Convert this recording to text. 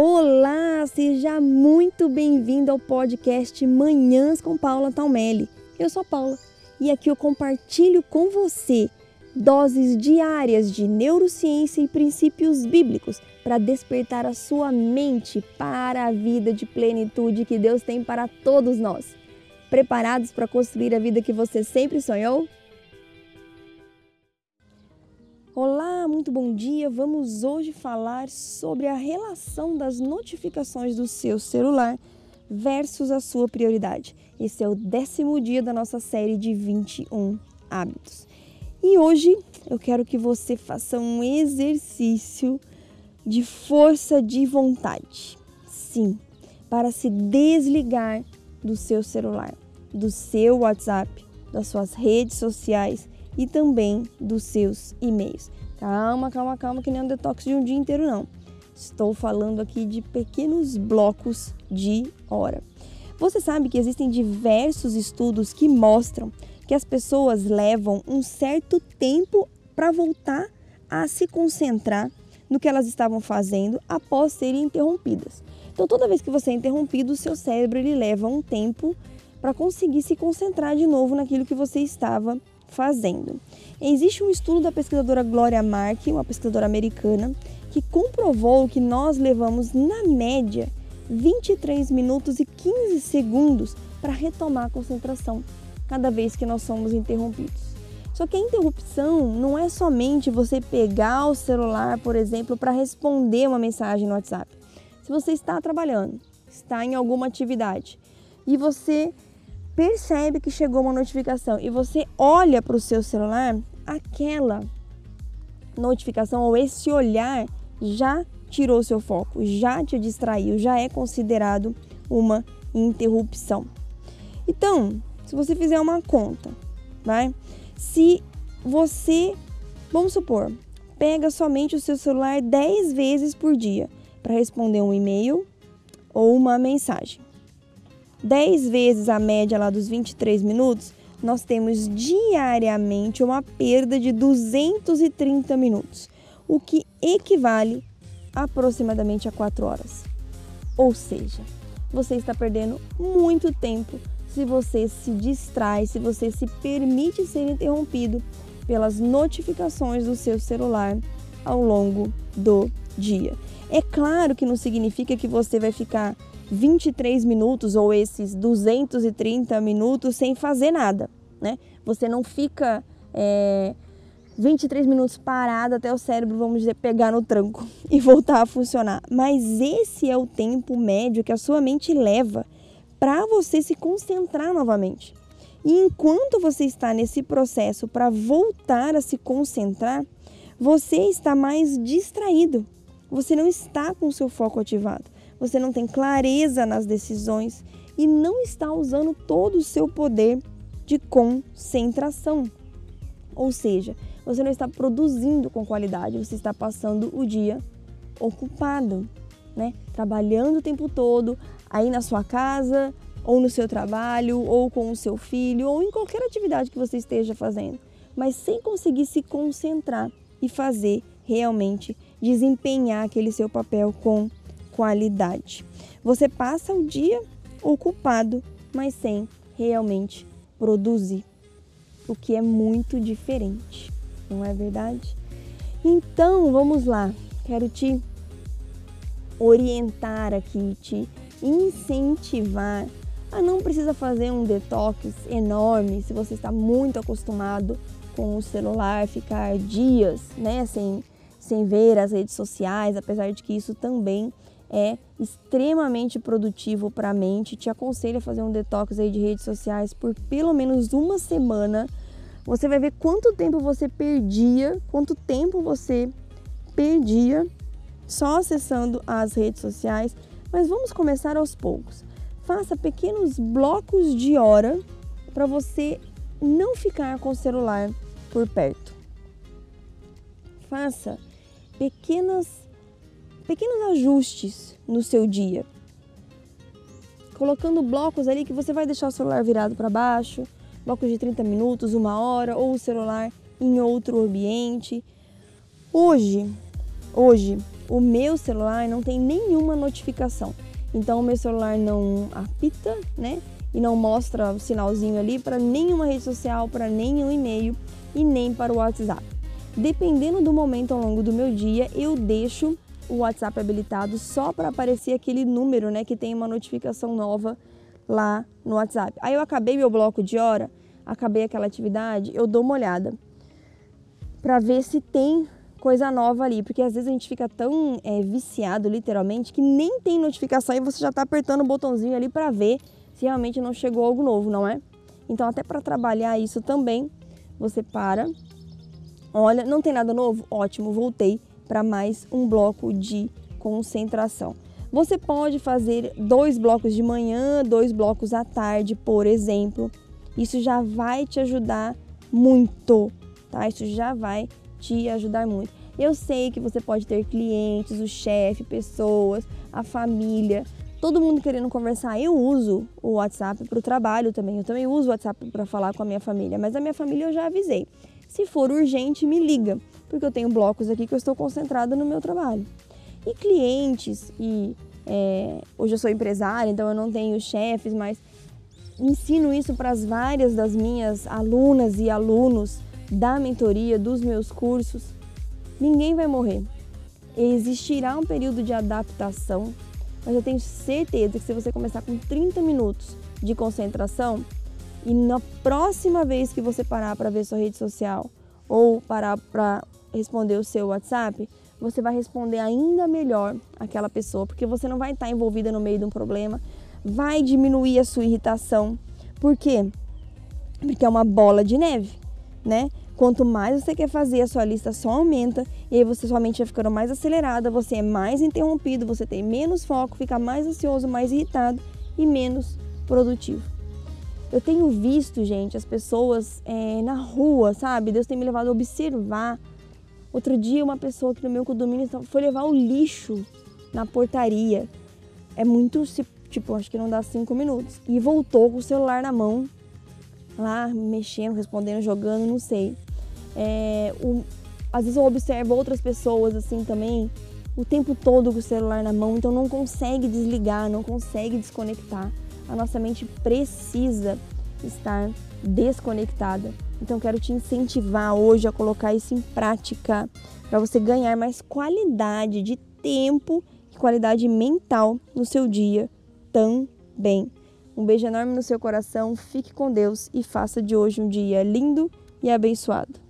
Olá, seja muito bem-vindo ao podcast Manhãs com Paula Talmelli. Eu sou Paula e aqui eu compartilho com você doses diárias de neurociência e princípios bíblicos para despertar a sua mente para a vida de plenitude que Deus tem para todos nós. Preparados para construir a vida que você sempre sonhou? Olá, muito bom dia. Vamos hoje falar sobre a relação das notificações do seu celular versus a sua prioridade. Esse é o décimo dia da nossa série de 21 hábitos. E hoje eu quero que você faça um exercício de força de vontade. Sim, para se desligar do seu celular, do seu WhatsApp, das suas redes sociais e também dos seus e-mails. Calma, calma, calma, que nem um detox de um dia inteiro, não. Estou falando aqui de pequenos blocos de hora. Você sabe que existem diversos estudos que mostram que as pessoas levam um certo tempo para voltar a se concentrar no que elas estavam fazendo após serem interrompidas. Então, toda vez que você é interrompido, o seu cérebro ele leva um tempo para conseguir se concentrar de novo naquilo que você estava fazendo. Existe um estudo da pesquisadora Gloria Mark, uma pesquisadora americana, que comprovou que nós levamos, na média, 23 minutos e 15 segundos para retomar a concentração cada vez que nós somos interrompidos. Só que a interrupção não é somente você pegar o celular, por exemplo, para responder uma mensagem no WhatsApp. Se você está trabalhando, está em alguma atividade e você percebe que chegou uma notificação e você olha para o seu celular, aquela notificação ou esse olhar já tirou seu foco, já te distraiu, já é considerado uma interrupção. Então, se você fizer uma conta, vai? Se você, vamos supor, pega somente o seu celular 10 vezes por dia para responder um e-mail ou uma mensagem. 10 vezes a média lá dos 23 minutos, nós temos diariamente uma perda de 230 minutos, o que equivale aproximadamente a 4 horas. Ou seja, você está perdendo muito tempo se você se distrai, se você se permite ser interrompido pelas notificações do seu celular ao longo do dia. É claro que não significa que você vai ficar 23 minutos ou esses 230 minutos sem fazer nada, né? Você não fica é, 23 minutos parado até o cérebro, vamos dizer, pegar no tranco e voltar a funcionar. Mas esse é o tempo médio que a sua mente leva para você se concentrar novamente. E enquanto você está nesse processo para voltar a se concentrar, você está mais distraído. Você não está com o seu foco ativado você não tem clareza nas decisões e não está usando todo o seu poder de concentração. Ou seja, você não está produzindo com qualidade, você está passando o dia ocupado, né? Trabalhando o tempo todo, aí na sua casa, ou no seu trabalho, ou com o seu filho, ou em qualquer atividade que você esteja fazendo, mas sem conseguir se concentrar e fazer realmente desempenhar aquele seu papel com qualidade. Você passa o dia ocupado, mas sem realmente produzir, o que é muito diferente, não é verdade? Então, vamos lá. Quero te orientar aqui, te incentivar a não precisa fazer um detox enorme se você está muito acostumado com o celular, ficar dias, né, sem sem ver as redes sociais, apesar de que isso também é extremamente produtivo para a mente. Te aconselho a fazer um detox aí de redes sociais por pelo menos uma semana. Você vai ver quanto tempo você perdia, quanto tempo você perdia só acessando as redes sociais. Mas vamos começar aos poucos. Faça pequenos blocos de hora para você não ficar com o celular por perto. Faça pequenas pequenos ajustes no seu dia. Colocando blocos ali que você vai deixar o celular virado para baixo, blocos de 30 minutos, uma hora, ou o celular em outro ambiente. Hoje, hoje o meu celular não tem nenhuma notificação. Então o meu celular não apita, né? E não mostra o sinalzinho ali para nenhuma rede social, para nenhum e-mail e nem para o WhatsApp. Dependendo do momento ao longo do meu dia, eu deixo o WhatsApp habilitado só para aparecer aquele número, né, que tem uma notificação nova lá no WhatsApp. Aí eu acabei meu bloco de hora, acabei aquela atividade, eu dou uma olhada para ver se tem coisa nova ali, porque às vezes a gente fica tão é, viciado, literalmente, que nem tem notificação e você já está apertando o botãozinho ali para ver se realmente não chegou algo novo, não é? Então, até para trabalhar isso também, você para, olha, não tem nada novo? Ótimo, voltei para mais um bloco de concentração. Você pode fazer dois blocos de manhã, dois blocos à tarde, por exemplo. Isso já vai te ajudar muito, tá? Isso já vai te ajudar muito. Eu sei que você pode ter clientes, o chefe, pessoas, a família, todo mundo querendo conversar. Eu uso o WhatsApp para o trabalho também. Eu também uso o WhatsApp para falar com a minha família, mas a minha família eu já avisei. Se for urgente, me liga, porque eu tenho blocos aqui que eu estou concentrada no meu trabalho. E clientes, e é, hoje eu sou empresária, então eu não tenho chefes, mas ensino isso para as várias das minhas alunas e alunos da mentoria, dos meus cursos. Ninguém vai morrer. Existirá um período de adaptação mas eu tenho certeza que se você começar com 30 minutos de concentração e na próxima vez que você parar para ver sua rede social ou parar para responder o seu WhatsApp, você vai responder ainda melhor aquela pessoa, porque você não vai estar envolvida no meio de um problema, vai diminuir a sua irritação. Por quê? Porque é uma bola de neve, né? Quanto mais você quer fazer, a sua lista só aumenta e aí você sua mente vai ficando mais acelerada, você é mais interrompido, você tem menos foco, fica mais ansioso, mais irritado e menos produtivo. Eu tenho visto, gente, as pessoas é, na rua, sabe? Deus tem me levado a observar. Outro dia, uma pessoa aqui no meu condomínio foi levar o lixo na portaria. É muito, tipo, acho que não dá cinco minutos. E voltou com o celular na mão, lá mexendo, respondendo, jogando, não sei. É, o, às vezes eu observo outras pessoas assim também, o tempo todo com o celular na mão, então não consegue desligar, não consegue desconectar. A nossa mente precisa estar desconectada. Então quero te incentivar hoje a colocar isso em prática para você ganhar mais qualidade de tempo e qualidade mental no seu dia também. Um beijo enorme no seu coração, fique com Deus e faça de hoje um dia lindo e abençoado.